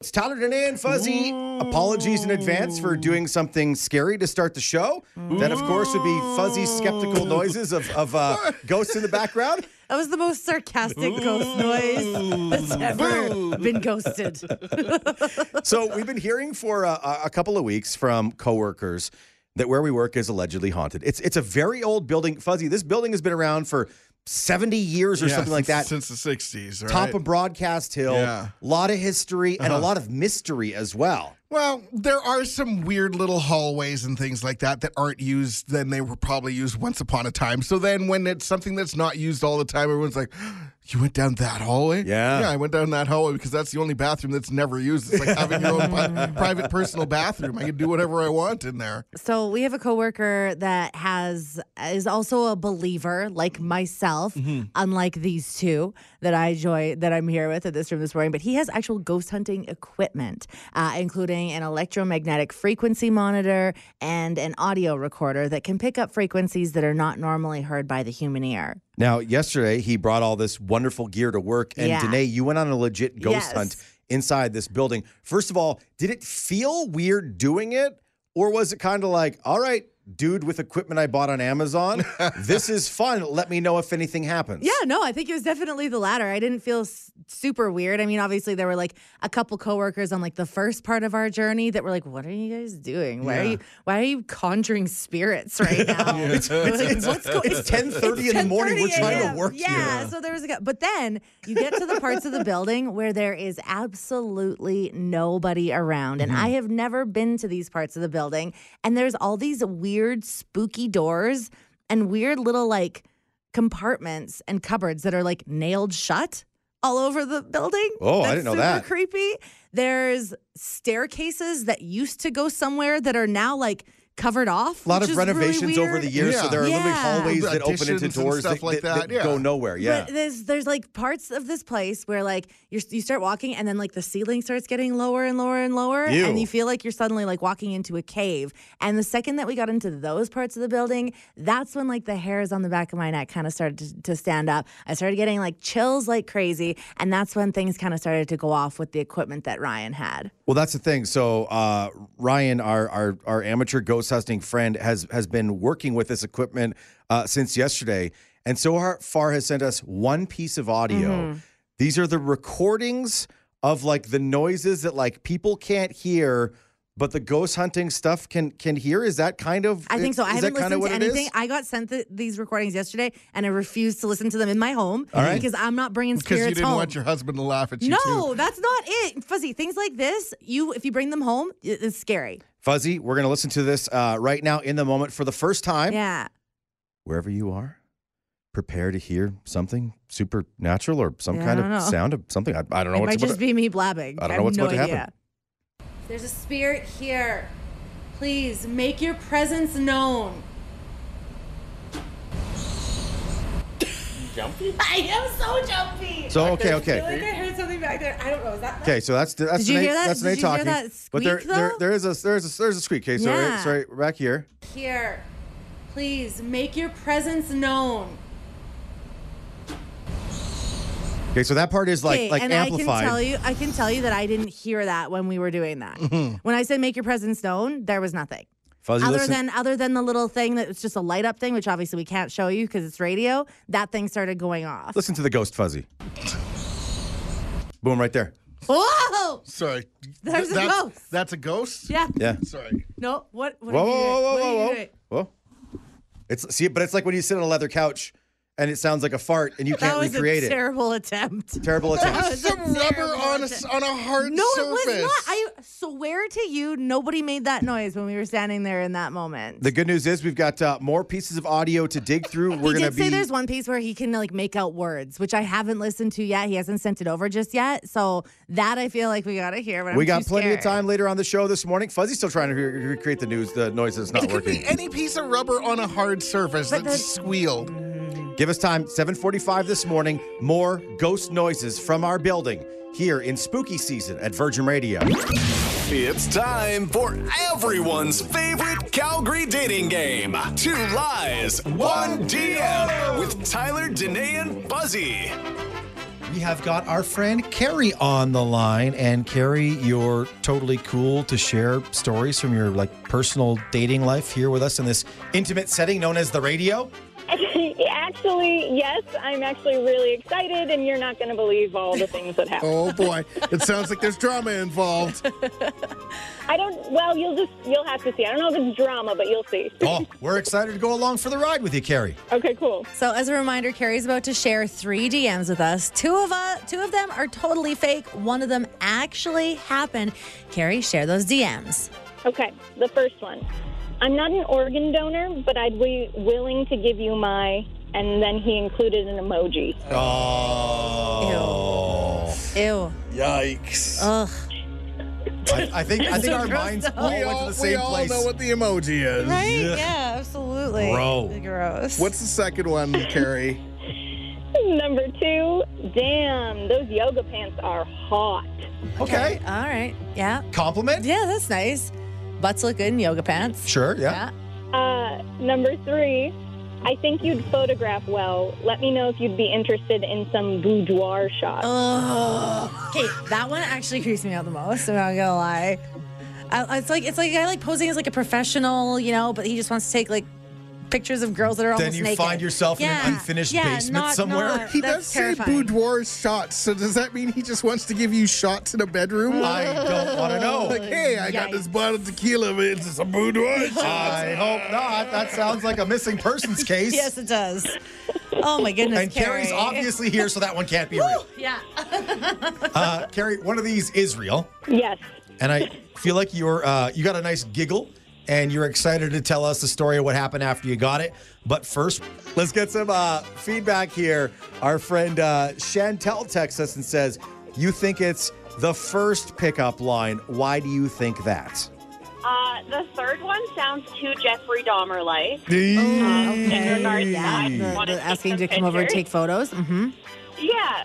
It's Tyler, Danae, and Fuzzy. Apologies in advance for doing something scary to start the show. That, of course, would be Fuzzy's skeptical noises of, of uh, ghosts in the background. That was the most sarcastic ghost noise that's ever been ghosted. So we've been hearing for a, a couple of weeks from coworkers that where we work is allegedly haunted. It's it's a very old building. Fuzzy, this building has been around for 70 years or Yeah, something like that. since, the 60s. Right? Top of Broadcast Hill, a Yeah. lot of history and a Uh-huh. lot of mystery as well. Well, there are some weird little hallways and things like that that aren't used. Then they were probably used once upon a time. So then, when it's something that's not used all the time, everyone's like, "You went down that hallway?" Yeah. yeah, I went down that hallway because that's the only bathroom that's never used. It's like having your own pri- private personal bathroom. I can do whatever I want in there. So we have a coworker that has is also a believer, like myself, unlike these two that I enjoy that I'm here with in this room this morning. But he has actual ghost hunting equipment, uh, including an electromagnetic frequency monitor and an audio recorder that can pick up frequencies that are not normally heard by the human ear. Now, yesterday he brought all this wonderful gear to work, and Yeah. Danae, you went on a legit ghost Yes. hunt inside this building. First of all, did it feel weird doing it, or was it kind of like, all right, dude with equipment I bought on Amazon, this is fun. Let me know if anything happens. Yeah, no, I think it was definitely the latter. I didn't feel s- super weird. I mean, obviously there were like a couple coworkers on like the first part of our journey that were like, "What are you guys doing? Why are you why are you conjuring spirits right now?" It's, it's, it's, it's 10.30 in the morning. We're 10:30 trying to work yeah, here. so there was a guy. But then you get to the parts of the building where there is absolutely nobody around. And Mm-hmm. I have never been to these parts of the building. And there's all these weird, spooky doors and weird little like compartments and cupboards that are like nailed shut all over the building. Oh, I didn't know super that. Creepy. There's staircases that used to go somewhere that are now like covered off. A lot which of is really renovations over the years, so there are literally Yeah. hallways that open into doors stuff that, like that- that, that go nowhere. Yeah. But there's there's like parts of this place where like you you start walking and then like the ceiling starts getting lower and lower and lower Ew. and you feel like you're suddenly like walking into a cave. And the second that we got into those parts of the building, that's when like the hairs on the back of my neck kind of started to, to stand up. I started getting like chills like crazy, and that's when things kind of started to go off with the equipment that Ryan had. Well, that's the thing. So uh, Ryan, our, our our amateur ghost hunting friend, has has been working with this equipment uh, since yesterday, and so far has sent us one piece of audio. Mm-hmm. These are the recordings of like the noises that like people can't hear, but the ghost hunting stuff can can hear. Is that kind of? I think so. I is haven't that kind of listened to anything. I got sent the, these recordings yesterday, and I refused to listen to them in my home All right. because I'm not bringing spirits Because you didn't home. want your husband to laugh at you, No, too. that's not it. Fuzzy, things like this, you if you bring them home, it- it's scary. Fuzzy, we're gonna listen to this uh, right now in the moment for the first time. Yeah. wherever you are, prepare to hear something supernatural or some Yeah, kind of know. sound of something. I, I don't know it what's might about just be me blabbing. I don't know have what's no about to happen. There's a spirit here. Please make your presence known. Jumpy? I am so jumpy. So okay, I feel like okay, I heard something back there. I don't know. Is that okay. So that's that's Did you Nate, hear that? that's Did Nate you hear talking. that but there, squeak, there though? there is a there's a there's a squeak. Okay, so right, Yeah. so right back here. here? Please make your presence known. Okay, so that part is like Okay, like and amplified. I can tell you, I can tell you that I didn't hear that when we were doing that. Mm-hmm. When I said make your presence known, there was nothing. Fuzzy, other listen. than other than the little thing that was just a light up thing, which obviously we can't show you because it's radio. That thing started going off. listen to the ghost Fuzzy. Boom, right there. Whoa! Sorry. There's a that's, ghost. That's a ghost? Yeah. Yeah. Sorry. No. What? what Whoa, are you whoa, doing? whoa, What are whoa, you whoa, whoa. It's see, but it's like when you sit on a leather couch and it sounds like a fart and you That can't was recreate a it. terrible attempt. Terrible That attempt. was a Some rubber on a, on a hard No, surface. No, it was not. I swear to you, nobody made that noise when we were standing there in that moment. The good news is we've got uh, more pieces of audio to dig through. We're he gonna did be say there's one piece where he can like make out words, which I haven't listened to yet. He hasn't sent it over just yet. So that I feel like we gotta hear. But We I'm got too plenty of time later on the show this morning. Fuzzy's still trying to re- recreate the news, the noise is not It could working. be any piece of rubber on a hard surface But that the- squealed. Give us time, 7:45 this morning. More ghost noises from our building here in spooky season at Virgin Radio. It's time for everyone's favorite Calgary dating game. Two lies, one DM with Tyler, Danae, and Fuzzy. we have got our friend Carrie on the line. And Carrie, you're totally cool to share stories from your like personal dating life here with us in this intimate setting known as the radio. actually, yes, I'm actually really excited, and you're not going to believe all the things that happen. Oh boy, it sounds like there's drama involved. I don't. Well, you'll just you'll have to see. I don't know if it's drama, but you'll see. Oh, we're excited to go along for the ride with you, Carrie. Okay, cool. So, as a reminder, Carrie's about to share three DMs with us. Two of us, two of them are totally fake. One of them actually happened. Carrie, share those DMs. Okay, the first one. I'm not an organ donor, but I'd be willing to give you my. And then he included an emoji. Oh. Ew. Yikes. Ugh. I, I think I think our minds though. all we went all, to the same we same all place. know what the emoji is. Right? Yeah. Yeah, absolutely. Bro. Gross. What's the second one, Carrie? Number two. Damn, those yoga pants are hot. Okay. All right. Yeah. Compliment? Yeah, that's nice. Butts look good in yoga pants. Sure, yeah. Uh, number three. I think you'd photograph well. Let me know if you'd be interested in some boudoir shots. Oh. Okay, that one actually creeps me out the most. I'm not gonna lie. I, it's like it's like a guy like posing as like a professional, you know, but he just wants to take like pictures of girls that are almost Then you naked. find yourself in an unfinished yeah, basement not- somewhere. not- He That's does say boudoir shots. So does that mean he just wants to give you shots in a bedroom? I don't want to know. like, hey, I got this bottle of tequila, but it's just a boudoir shot. I hope not. That sounds like a missing persons case. Yes, it does. Oh my goodness. And Carrie's obviously here, so that one can't be real. Yeah. Uh, Carrie, one of these is real, Yes. and I feel like you're uh, you got a nice giggle, and you're excited to tell us the story of what happened after you got it. But first, let's get some uh, feedback here. Our friend uh, Chantel texts us and says, "You think it's the first pickup line? Why do you think that?" Uh, the third one sounds too Jeffrey Dahmer like. Oh, in regards to Yeah, I the, the asking to come over and take photos. Mm-hmm. Yeah.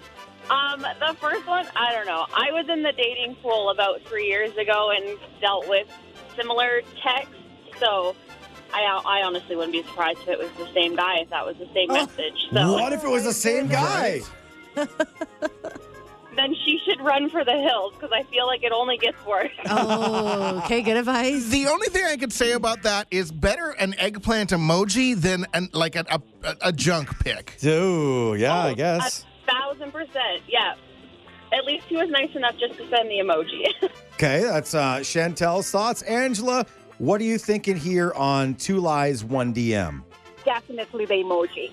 Um, the first one, I don't know. I was in the dating pool about three years ago and dealt with similar text. so I, I honestly wouldn't be surprised if it was the same guy if that was the same oh, message. So What if it was the same guy? then she should run for the hills because I feel like it only gets worse. Oh, okay. Good advice. The only thing I could say about that is better an eggplant emoji than an, like a, a, a junk pic. Ooh, yeah, I oh, guess. thousand percent, yeah. At least he was nice enough just to send the emoji. Okay, that's uh, Chantel's thoughts. Angela, what are you thinking here on Two Lies, One DM? definitely the emoji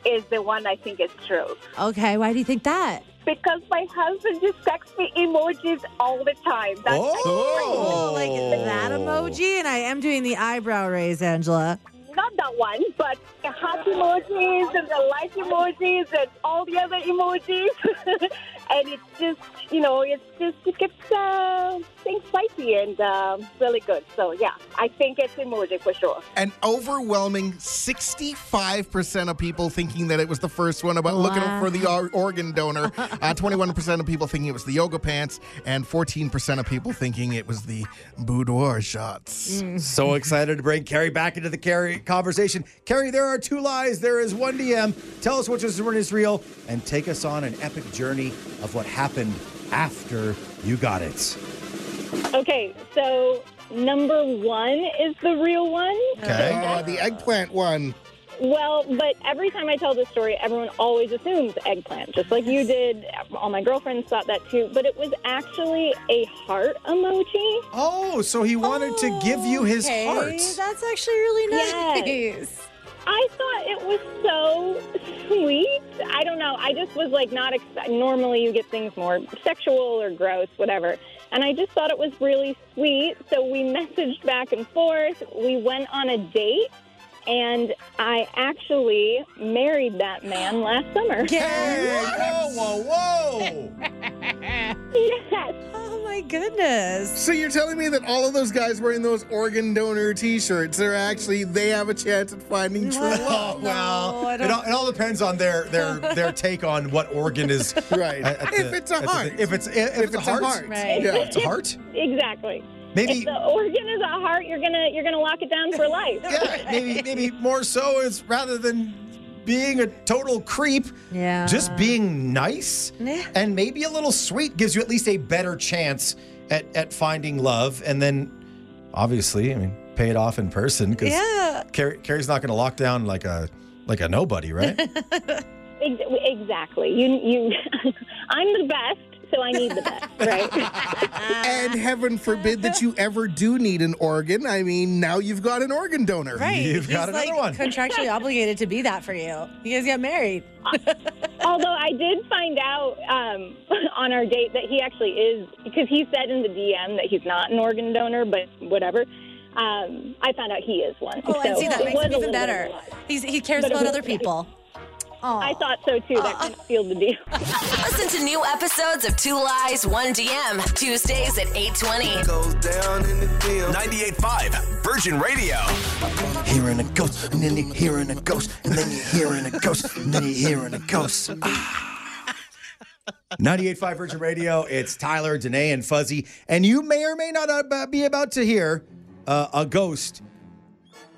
is the one I think is true. Okay. Why do you think that? Because my husband just texts me emojis all the time. That's Oh, like that emoji, and I am doing the eyebrow raise, Angela. not that one, but the heart emojis and the like emojis and all the other emojis. and it's just, you know, it's just, it gets uh, things spicy and uh, really good. So, yeah, I think it's emoji for sure. An overwhelming 65% of people thinking that it was the first one about looking for the organ donor. Uh, 21% of people thinking it was the yoga pants, and 14% of people thinking it was the boudoir shots. So excited to bring Carrie back into the Carrie conversation. Carrie, there are two lies, there is one DM. Tell us which is one is real, and take us on an epic journey of what happened after you got it. Okay, so number one is the real one. Okay. Oh, the eggplant one. Well, but every time I tell this story, everyone always assumes eggplant, just like you did. All my girlfriends thought that too, but it was actually a heart emoji. Oh, so he wanted to give you his Okay, heart. That's actually really nice. Yes. I thought it was so sweet. I don't know. I just was like not expect. Normally, you get things more sexual or gross, whatever. And I just thought it was really sweet. So we messaged back and forth. We went on a date, and I actually married that man last summer. Hey, whoa, whoa, whoa. yes. Oh my goodness. So you're telling me that all of those guys wearing those organ donor T-shirts are actually they have a chance at finding true love? Oh, well, I it, all, it all depends on their their their take on what organ is. Right. at- at If it's a at the heart. thing. If it's if, it's, a heart. Right. Yeah. If it's a heart. Exactly. Maybe If the organ is a heart, you're gonna you're gonna lock it down for life. yeah, maybe maybe more so is rather than being a total creep. Yeah. Just being nice Yeah. and maybe a little sweet gives you at least a better chance at, at finding love. And then, obviously, I mean, pay it off in person because Yeah. Carrie, Carrie's not going to lock down like a like a nobody, right? Exactly. You, you. I'm the best, so I need the best, right? and heaven forbid that you ever do need an organ. I mean, now you've got an organ donor. Right. You've got He's another like one. contractually obligated to be that for you. You guys get married. Although I did find out um, on our date that he actually is, because he said in the DM that he's not an organ donor, but whatever. Um, I found out he is one. Oh, and So see, that it makes was him even better. of a lie. He's, he cares But about was- other people. Oh. I thought so too. That kind of sealed the deal. Listen to new episodes of Two Lies, One DM, Tuesdays at 820. Goes down in the DM. 98.5 Virgin Radio. hearing a ghost, and then you're hearing a ghost, and then you're hearing a ghost, and then you're hearing a ghost. Ah. 98.5 Virgin Radio. It's Tyler, Danae, and Fuzzy. And you may or may not uh, be about to hear uh, a ghost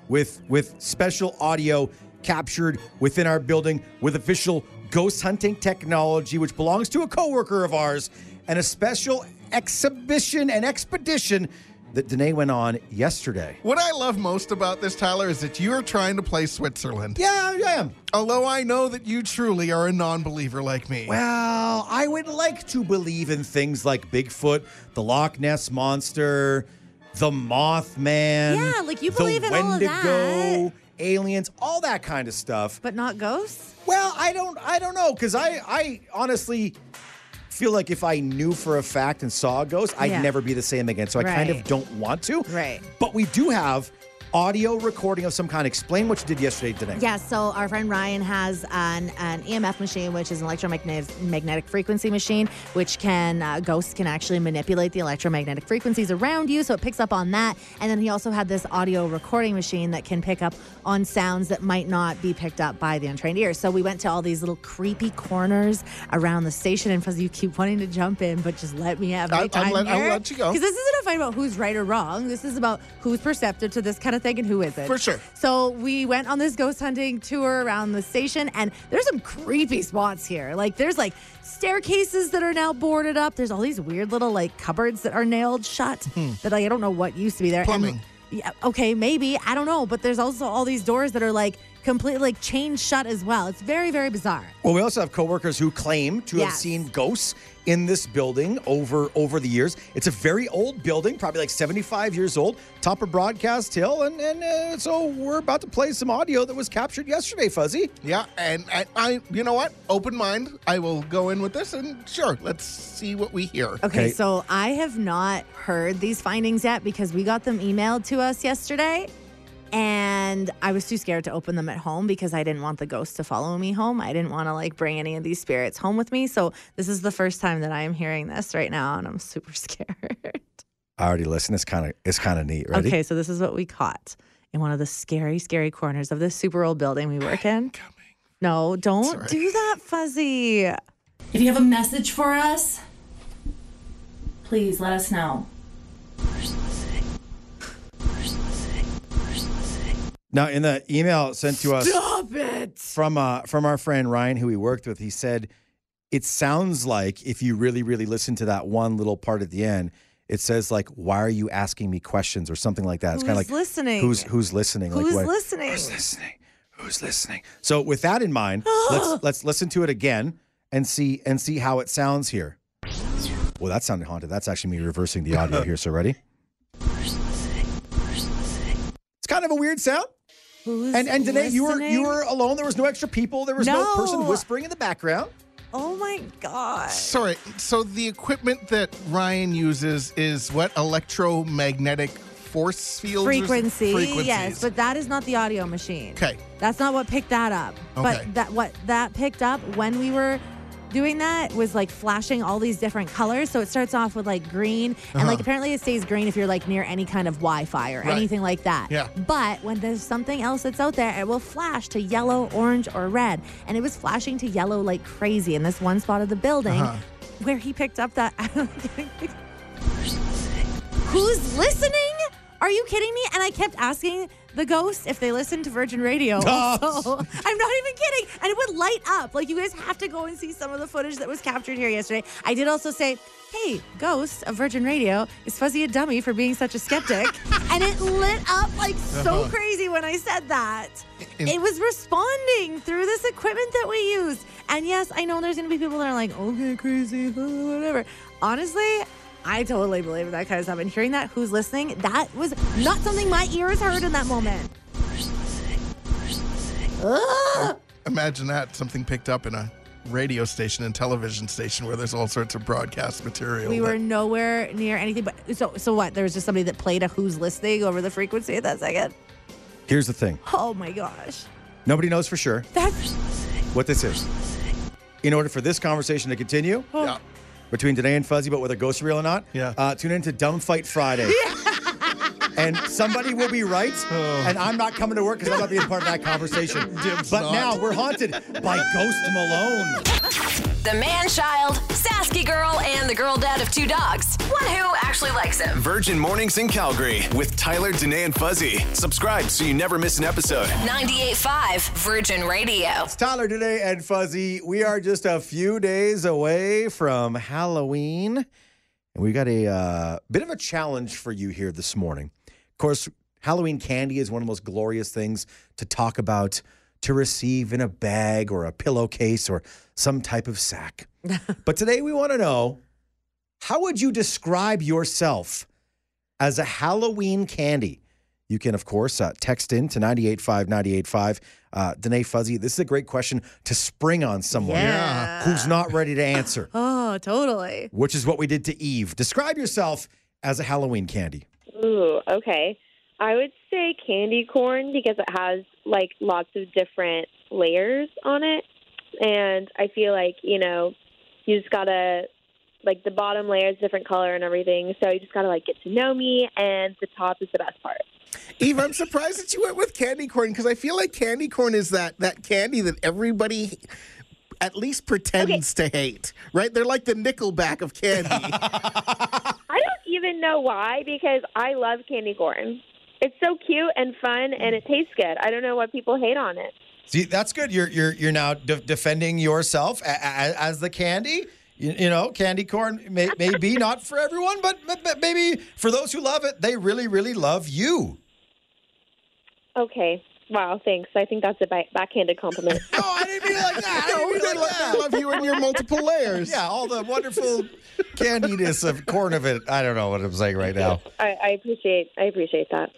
with with special audio captured within our building with official ghost hunting technology, which belongs to a coworker of ours, and a special exhibition and expedition that Danae went on yesterday. What I love most about this, Tyler, is that you are trying to play Switzerland. Yeah, I am. Although I know that you truly are a non believer like me. Well, I would like to believe in things like Bigfoot, the Loch Ness monster, the Mothman. Yeah, like you the believe in all of that. Aliens, all that kind of stuff. but not ghosts? Well, I don't, I don't know, because I, I honestly feel like if I knew for a fact and saw a ghost, I'd Yeah. never be the same again. So I kind of don't want to. Right. But we do have audio recording of some kind. Explain what you did yesterday, Danae. Yeah, so our friend Ryan has an, an EMF machine, which is an electromagnetic magnetic frequency machine, which can, uh, ghosts can actually manipulate the electromagnetic frequencies around you. So it picks up on that. And then he also had this audio recording machine that can pick up on sounds that might not be picked up by the untrained ear. So we went to all these little creepy corners around the station. And Fuzzy, you keep wanting to jump in, but just let me have my I'll- I'll time let- I'll let you go. Because this isn't a fight about who's right or wrong. This is about who's perceptive to this kind of thing and who isn't. For sure. So we went on this ghost hunting tour around the station, and there's some creepy spots here. Like there's like staircases that are now boarded up. There's all these weird little like cupboards that are nailed shut hmm. that like, I don't know what used to be there. And- Plumbing. yeah, okay, maybe I don't know, but there's also all these doors that are like completely like chained shut as well. It's very very bizarre. Well, we also have coworkers who claim to have seen ghosts in this building over over the years. It's a very old building, probably like 75 years old, top of Broadcast Hill, and and uh, so we're about to play some audio that was captured yesterday, Fuzzy. Yeah, and, and I, you know what? Open mind. I will go in with this, and sure, let's see what we hear. Okay, Okay. so I have not heard these findings yet because we got them emailed to us yesterday. And I was too scared to open them at home because I didn't want the ghost to follow me home. I didn't want to like bring any of these spirits home with me. So this is the first time that I am hearing this right now, and I'm super scared. I already listened. It's kind of it's kind of neat. Ready? Okay, so this is what we caught in one of the scary, scary corners of this super old building we work in. No, don't Sorry. do that, Fuzzy. If you have a message for us, please let us know. Now, in the email sent to us Stop it. from uh, from our friend Ryan, who we worked with, he said it sounds like if you really really listen to that one little part at the end, it says like, "Why are you asking me questions?" or something like that. It's kind of like listening? Who's who's listening? Who's like, listening? Who's listening? Who's listening? So with that in mind, let's let's listen to it again and see and see how it sounds here. Well, that sounded haunted. That's actually me reversing the audio here. So ready? It's kind of a weird sound. Who's And and Danae, you were you were alone. There was no extra people. There was no, person whispering in the background. Oh my god. Sorry. So the equipment that Ryan uses is what electromagnetic force fields or s- Frequency, yes, but that is not the audio machine. okay. That's not what picked that up. Okay. But that what that picked up when we were doing that was like flashing all these different colors. So it starts off with like green, and like apparently it stays green if you're like near any kind of Wi-Fi or Uh-huh. Right. anything like that. Yeah. But when there's something else that's out there, it will flash to yellow, orange, or red. And it was flashing to yellow like crazy in this one spot of the building Uh-huh. where he picked up that. Who's listening? Are you kidding me? And I kept asking the ghosts, if they listen to Virgin Radio, also, I'm not even kidding, and it would light up. Like you guys have to go and see some of the footage that was captured here yesterday. I did also say, "Hey, ghost of Virgin Radio, is Fuzzy a dummy for being such a skeptic?" and it lit up like uh-huh. so crazy when I said that. In- it was responding through this equipment that we use. And yes, I know there's going to be people that are like, okay, crazy, whatever. Honestly, I totally believe that kind of stuff. And hearing that, who's listening, that was not something my ears heard in that moment. Ugh. Imagine that something picked up in a radio station and television station where there's all sorts of broadcast material. We that- were nowhere near anything. But so, so what? There was just somebody that played a who's listening over the frequency at that second. Here's the thing Oh my gosh, nobody knows for sure that's what this is. In order for this conversation to continue oh. Yeah. Between Danae and Fuzzy about whether ghosts are real or not, Yeah. uh, tune in to Dumb Fight Friday. And somebody will be right, and I'm not coming to work because I'm not being part of that conversation. Dibs but not. now we're haunted by Ghost Malone. The man child, Sasky girl, and the girl dad of two dogs. One who actually likes him. Virgin Mornings in Calgary with Tyler, Danae, and Fuzzy. Subscribe so you never miss an episode. 98.5 Virgin Radio. It's Tyler Danae and Fuzzy. We are just a few days away from Halloween, and we got a uh, bit of a challenge for you here this morning. Of course, Halloween candy is one of the most glorious things to talk about, to receive in a bag or a pillowcase or some type of sack. but today we want to know how would you describe yourself as a Halloween candy? You can, of course, uh, text in to 985 985. Uh, Danae Fuzzy, this is a great question to spring on someone Yeah. who's not ready to answer, oh totally. which is what we did to Eve. Describe yourself as a Halloween candy. Ooh, okay. I would say candy corn because it has like lots of different layers on it. And I feel like, you know, you just gotta like the bottom layer is different color and everything. So you just gotta like get to know me and the top is the best part. Eve, I'm surprised that you went with candy corn because I feel like candy corn is that that candy that everybody at least pretends to hate, right? They're like the Nickelback of candy. I don't even know why because I love candy corn. It's so cute and fun and it tastes good. I don't know why people hate on it. See, that's good. You're you're you're now de- defending yourself a- a- as the candy. You, you know, candy corn may, may be not for everyone, but, but but maybe for those who love it, they really really love you. Okay. Wow, thanks. I think that's a ba- backhanded compliment. No, I didn't mean it like that. I didn't mean it like that. they love you in your multiple layers. Yeah, all the wonderful candiness of corn of it. I don't know what I'm saying right now. I, I appreciate I appreciate that.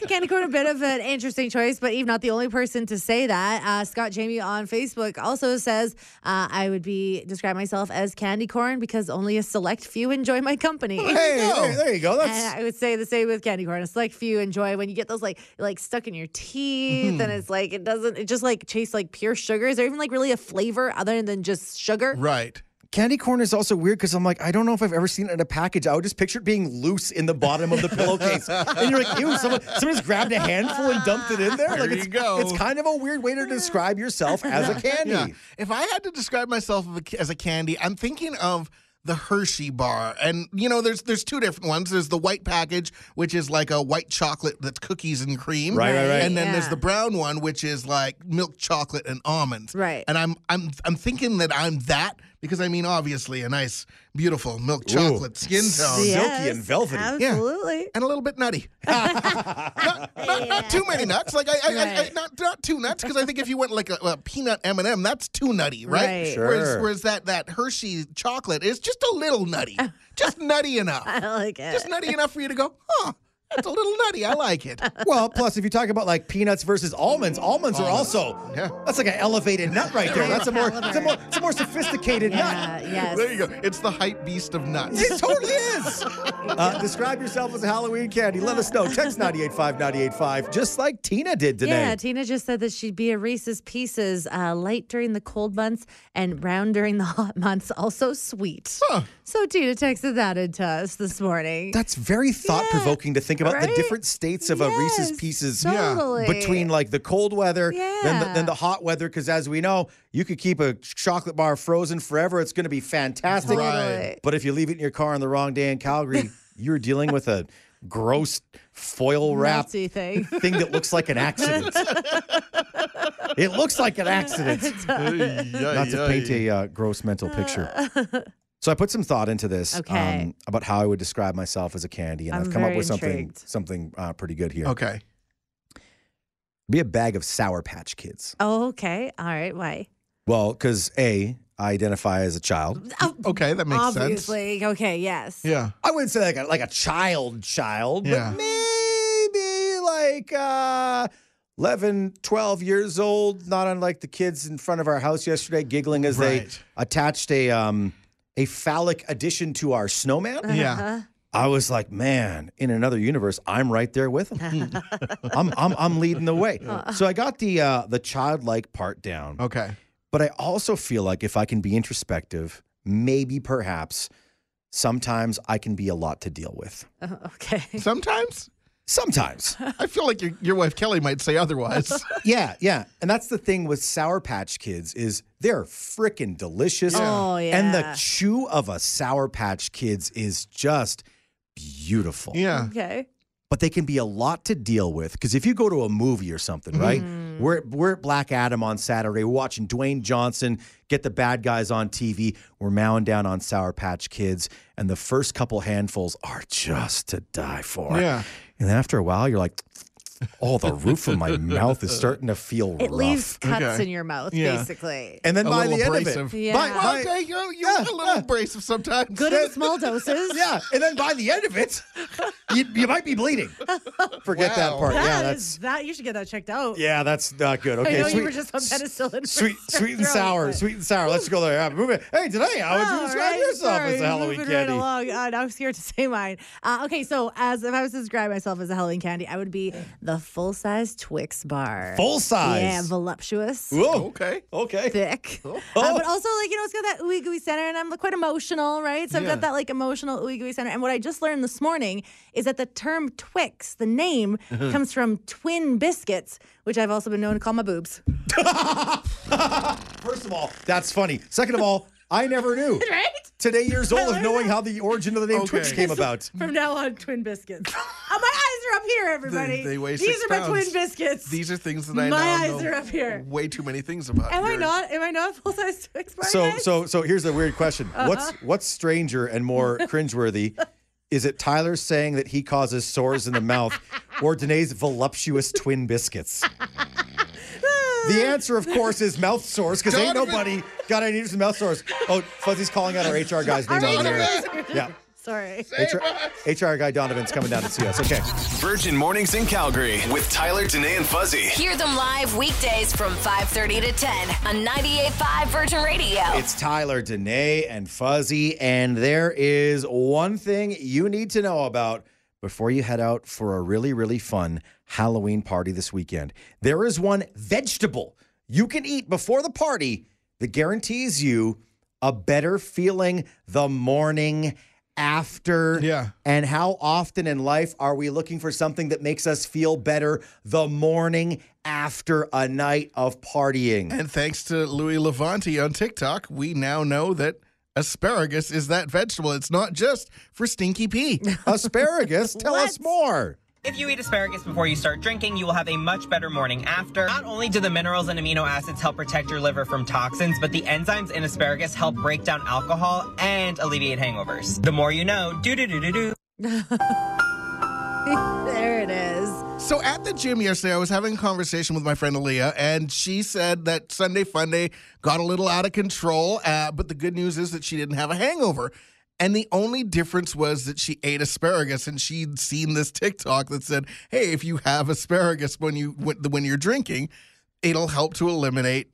Candy corn, a bit of an interesting choice, but Eve, not the only person to say that. Uh, Scott Jamie on Facebook also says, uh, I would be describe myself as candy corn because only a select few enjoy my company. Hey, there, there you go. And I would say the same with candy corn. A select few enjoy when you get those like like stuck in your teeth, Mm-hmm. and it's like it doesn't. It just like tastes like pure sugar. Is there even like really a flavor other than just sugar? Right. Candy corn is also weird because I'm like, I don't know if I've ever seen it in a package. I would just picture it being loose in the bottom of the pillowcase, and you're like, ew, someone somebody's grabbed a handful and dumped it in there. There like you it's, go. it's kind of a weird way to describe yourself as a candy. Yeah. If I had to describe myself as a candy, I'm thinking of the Hershey bar. And you know, there's there's two different ones. There's the white package, which is like a white chocolate that's cookies and cream. Right, right, right. And then there's the brown one, which is like milk chocolate and almonds. Right. And I'm I'm I'm thinking that I'm that because I mean obviously a nice, beautiful milk chocolate skin tone. silky and velvety. Absolutely. And a little bit nutty. not, not, not too many nuts. Like I, I, I, I not not too nuts because I think if you went like a, a peanut M and m that's too nutty, right? Right. Sure. Whereas, whereas that that Hershey chocolate is just a little nutty, just nutty enough, I like it. just nutty enough for you to go, huh? That's a little nutty. I like it. Well, plus if you talk about like peanuts versus almonds, almonds are also Yeah. that's like an elevated nut right there. That's a more it's a more it's a more sophisticated nut. yeah, yes. There you go. It's the hype beast of nuts. It totally is. Uh, describe yourself as a Halloween candy. Let us know. Text 985 985, just like Tina did today. Yeah, Tina just said that she'd be a Reese's Pieces, uh, light during the cold months and brown during the hot months, also sweet. Huh. So Tina texted that into us this morning. That's very thought provoking to think about the different states of a Reese's Pieces totally. between like the cold weather then the, then the hot weather. Because as we know, you could keep a chocolate bar frozen forever. It's going to be fantastic. Totally. But if you leave it in your car on the wrong day in Calgary, you're dealing with a gross foil wrap Melty thing. thing that looks like an accident. it looks like an accident. Not to paint a uh, gross mental picture. So I put some thought into this um, about how I would describe myself as a candy, and I'm I've come up very with something intrigued. something uh, pretty good here. Okay. Be a bag of Sour Patch Kids. Oh, okay. All right. Why? Well, because a I identify as a child. Oh, Okay, that makes sense. obviously. Okay. Yes. Yeah. I wouldn't say like a, like a child child, Yeah. but maybe like uh, 11, 12 years old, not unlike the kids in front of our house yesterday giggling as they Right. attached a um, a phallic addition to our snowman. Yeah. I was like, man, in another universe, I'm right there with them. I'm, I'm I'm leading the way. So I got the uh, the childlike part down. Okay. But I also feel like if I can be introspective, maybe perhaps sometimes I can be a lot to deal with. Uh, okay. Sometimes Sometimes. I feel like your your wife Kelly might say otherwise. yeah, yeah. And that's the thing with Sour Patch Kids is they're freaking delicious. Oh, yeah. And the chew of a Sour Patch Kids is just beautiful. yeah. Okay. but they can be a lot to deal with because if you go to a movie or something, right? Mm-hmm. Mm-hmm. We're we're at Black Adam on Saturday. We're watching Dwayne Johnson get the bad guys on TV. We're mowing down on Sour Patch Kids, and the first couple handfuls are just to die for. Yeah. and after a while, you're like, oh, the roof of my mouth is starting to feel It rough. leaves cuts Okay. in your mouth, Yeah. basically. and then A by little the end abrasive. of it, Yeah. by- Well, by- okay, you're, you're Yeah, a little yeah. abrasive sometimes. Good in small doses. yeah, and then by the end of it, you, you might be bleeding. Forget that Wow. part. yeah, that's is- that. You should get that checked out. yeah, that's not good. I Okay, know sweet. you were just on penicillin. Sweet, sore sweet and sour, but- sweet and sour. Let's go there. Yeah, move it. Hey, Danae, how would you describe right, yourself sorry, as a Halloween moving candy? Right along. Uh, I was scared to say mine. Uh, okay, so as if I was to describe myself as a Halloween candy, I would be the full size Twix bar. Full size. Yeah, voluptuous. Whoa. Okay. Okay. Thick, Oh. Uh, but also like you know, it's got that ooey gooey center, and I'm quite emotional, right? So I've Yeah. got that like emotional ooey gooey center. And what I just learned this morning is that the term Twix, the name, Uh-huh. comes from twin biscuits, which I've also been known to call my boobs. First of all, that's funny. Second of all, I never knew. Right? Today years old of knowing how the origin of the name Okay. Twix came about. From now on, twin biscuits. oh, my eyes are up here, everybody. they weigh These six are my twin biscuits. These are things that I My now eyes know are up here. way too many things about. Am I You're- not? Am I not full size Twix bar? So, guys? so, so here's a weird question: Uh-huh. What's what's stranger and more cringeworthy? Is it Tyler saying that he causes sores in the mouth, or Danae's voluptuous twin biscuits? The answer, of course, is mouth sores because ain't Donovan! nobody got any news of mouth sores. Oh, Fuzzy's calling out our HR guy's name Our over here. Yeah, Sorry. HR, HR guy Donovan's coming down to see us. Okay. Virgin Mornings in Calgary with Tyler, Danae, and Fuzzy. Hear them live weekdays from 5:30 to 10 on 98.5 Virgin Radio. It's Tyler, Danae, and Fuzzy, and there is one thing you need to know about before you head out for a really, really fun Halloween party this weekend. There is one vegetable you can eat before the party that guarantees you a better feeling the morning after. Yeah. And how often in life are we looking for something that makes us feel better the morning after a night of partying? And thanks to Louis Levanti on TikTok, we now know that asparagus is that vegetable. It's not just for stinky pee. Asparagus, tell us more. If you eat asparagus before you start drinking, you will have a much better morning after. Not only do the minerals and amino acids help protect your liver from toxins, but the enzymes in asparagus help break down alcohol and alleviate hangovers. The more you know, do do do do do. there it is. So at the gym yesterday, I was having a conversation with my friend Aaliyah, and she said that Sunday Fun Day got a little out of control. Uh, but the good news is that she didn't have a hangover. And the only difference was that she ate asparagus, and she'd seen this TikTok that said, "Hey, if you have asparagus when you when, you're drinking, it'll help to eliminate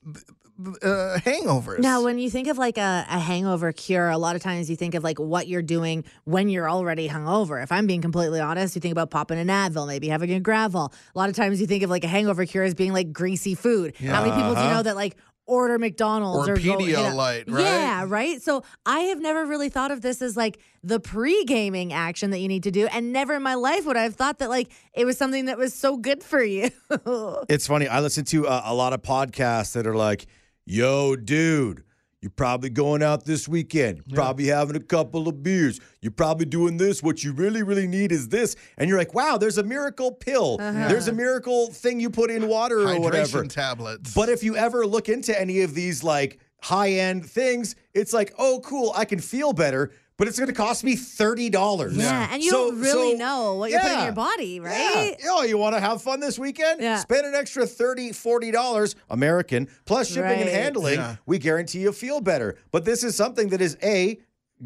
uh, hangovers." Now, when you think of like a, a hangover cure, a lot of times you think of like what you're doing when you're already hungover. If I'm being completely honest, you think about popping an Advil, maybe having a Gravol. A lot of times you think of like a hangover cure as being like greasy food. How many people do you know that like order McDonald's Or or, go, you know- Pedialyte, right? Yeah, right. So I have never really thought of this as like the pre-gaming action that you need to do, and never in my life would I have thought that like it was something that was so good for you. It's funny. I listen to uh, a lot of podcasts that are like, yo, dude, You're probably going out this weekend. You're probably having a couple of beers. You're probably doing this. What you really, really need is this. And you're like, wow, there's a miracle pill. Uh-huh. There's a miracle thing you put in water or whatever. Hydration tablets. But if you ever look into any of these like high end things, it's like, oh, cool, I can feel better, but it's going to cost me $30. Yeah, and you So- don't really so- know what you're putting in your body, right? Yeah. Oh, you want to have fun this weekend? Yeah. Spend an extra $30, $40 American plus shipping and handling. Yeah. We guarantee you'll feel better. But this is something that is A,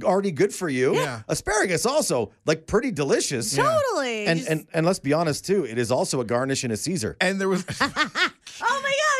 already good for you. Yeah. Asparagus also, like pretty delicious. Totally. And, Just- and and let's be honest too, it is also a garnish in a Caesar. and there was oh my gosh,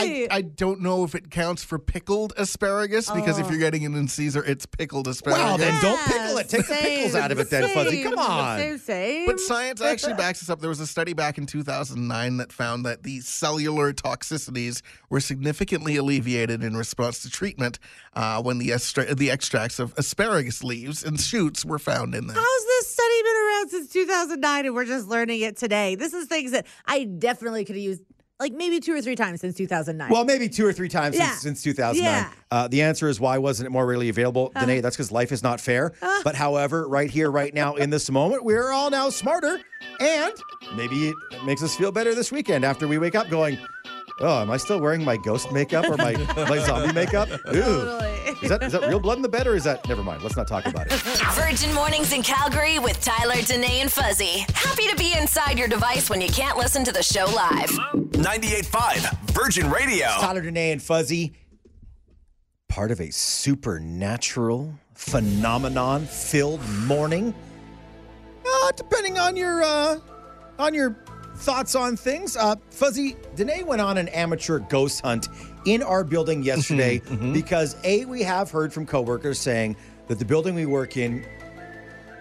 yes, I. I don't know if it counts for pickled asparagus because if you're getting it in Caesar, it's pickled asparagus. Wow, then don't pickle it. Take the pickles out of it then, Fuzzy. Come on. Same, same. But science actually backs this up. There was a study back in 2009 that found that the cellular toxicities were significantly alleviated in response to treatment uh, when the, estra- the extracts of asparagus leaves and shoots were found in them. How's this study been around since 2009 and we're just learning it today? This is things that I definitely could have used like maybe two or three times since 2009. Well, maybe two or three times Yeah. since, since 2009. Yeah. Uh, the answer is why wasn't it more readily available? Danae, that's because life is not fair. but however, right here, right now, in this moment, we're all now smarter. And maybe it makes us feel better this weekend after we wake up going, oh, am I still wearing my ghost makeup or my, my zombie makeup? Ooh. Totally. Is that, is that real blood in the bed or is that, never mind, let's not talk about it. Virgin Mornings in Calgary with Tyler, Danae, and Fuzzy. Happy to be inside your device when you can't listen to the show live. 98.5 Virgin Radio. Tyler, Danae, and Fuzzy, part of a supernatural phenomenon filled morning. Uh, depending on your uh, on your thoughts on things, uh, Fuzzy, Danae went on an amateur ghost hunt in our building yesterday because a we have heard from coworkers saying that the building we work in,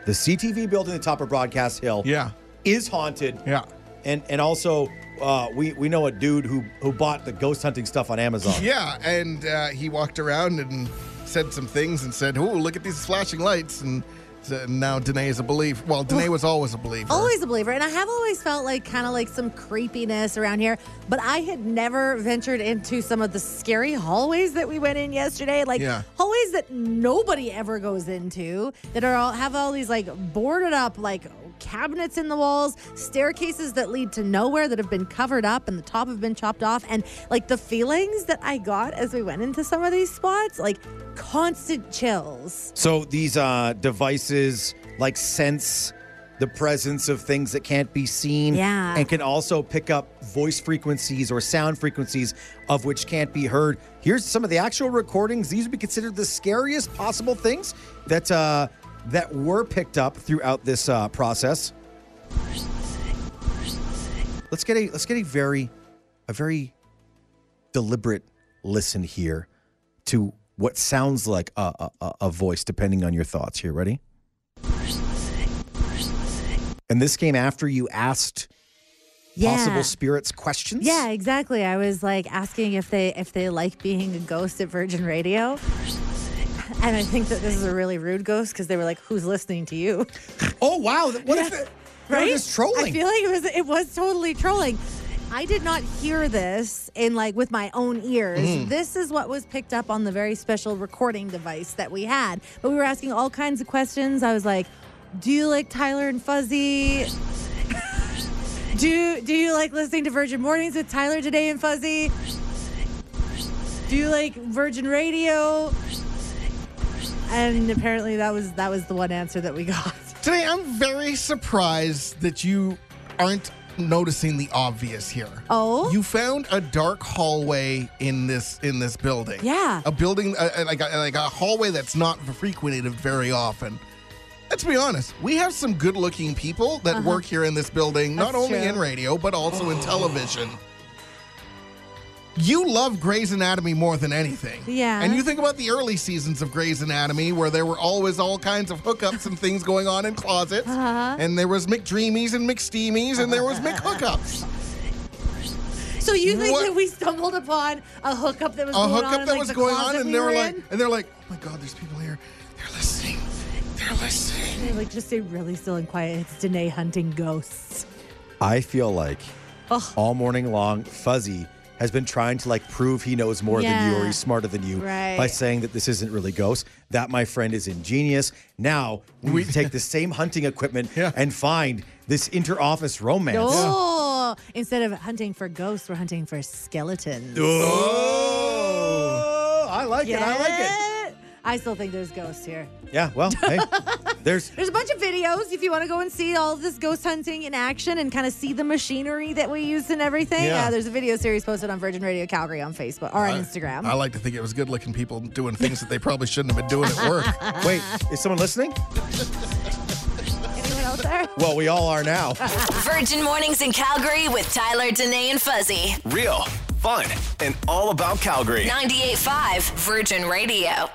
the CTV building at the top of Broadcast Hill, Yeah. is haunted Yeah. and and also uh, we we know a dude who who bought the ghost hunting stuff on Amazon. Yeah, and uh, he walked around and said some things and said, "Oh, look at these flashing lights." And so uh, now Danae is a believer. Well, Danae was always a believer. Always a believer. And I have always felt like kind of like some creepiness around here, but I had never ventured into some of the scary hallways that we went in yesterday. Like Yeah. hallways that nobody ever goes into that are all have all these like boarded up like cabinets in the walls, staircases that lead to nowhere that have been covered up and the top have been chopped off. And like the feelings that I got as we went into some of these spots, like constant chills. So these uh, devices like sense the presence of things that can't be seen Yeah. and can also pick up voice frequencies or sound frequencies of which can't be heard. Here's some of the actual recordings. These would be considered the scariest possible things that uh, that were picked up throughout this uh, process. Let's get a let's get a very a very deliberate listen here to what sounds like a, a, a- a voice, depending on your thoughts. Here, ready? And this came after you asked possible spirits questions. Yeah, exactly. I was like asking if they if they like being a ghost at Virgin Radio. And I think that this is a really rude ghost because they were like, "Who's listening to you?" Oh wow! What if it, Right? just trolling? I feel like it was it was totally trolling. I did not hear this in like with my own ears. Mm. This is what was picked up on the very special recording device that we had. But we were asking all kinds of questions. I was like, "Do you like Tyler and Fuzzy?" Do do you like listening to Virgin Mornings with Tyler Danae and Fuzzy? Do you like Virgin Radio? And apparently that was that was the one answer that we got. Danae, I'm very surprised that you aren't noticing the obvious here. Oh? you found a dark hallway in this in this building. Yeah. a building uh, like a, like a hallway that's not frequented very often. Let's be honest. We have some good-looking people that work here in this building, not Uh-huh. That's only true. in radio but also in television. You love Grey's Anatomy more than anything. Yeah. And you think about the early seasons of Grey's Anatomy where there were always all kinds of hookups and things going on in closets. Uh-huh. And there was McDreamies and McSteamies and there was McHookups. So you think What- that we stumbled upon a hookup that was A going on hookup that like, was going on and we they were were like and they're like, "Oh my god, there's people here. They're listening. They're listening." They like just stay really still and quiet. It's Danae hunting ghosts. I feel like Ugh. all morning long, Fuzzy has been trying to like prove he knows more than you or he's smarter than you Right. by saying that this isn't really ghosts. That, my friend, is ingenious. Now we take the same hunting equipment Yeah. and find this inter-office romance. Oh, instead of hunting for ghosts, we're hunting for skeletons. Oh, I like it. I like it. I still think there's ghosts here. Yeah, well, hey, there's There's a bunch of videos if you want to go and see all of this ghost hunting in action and kind of see the machinery that we use and everything. Yeah. Uh, there's a video series posted on Virgin Radio Calgary on Facebook or on Instagram. I like to think it was good looking people doing things that they probably shouldn't have been doing at work. wait, is someone listening? Anyone else there? Well, we all are now. Virgin Mornings in Calgary with Tyler, Danae, and Fuzzy. Real, fun, and all about Calgary. 98.5 Virgin Radio.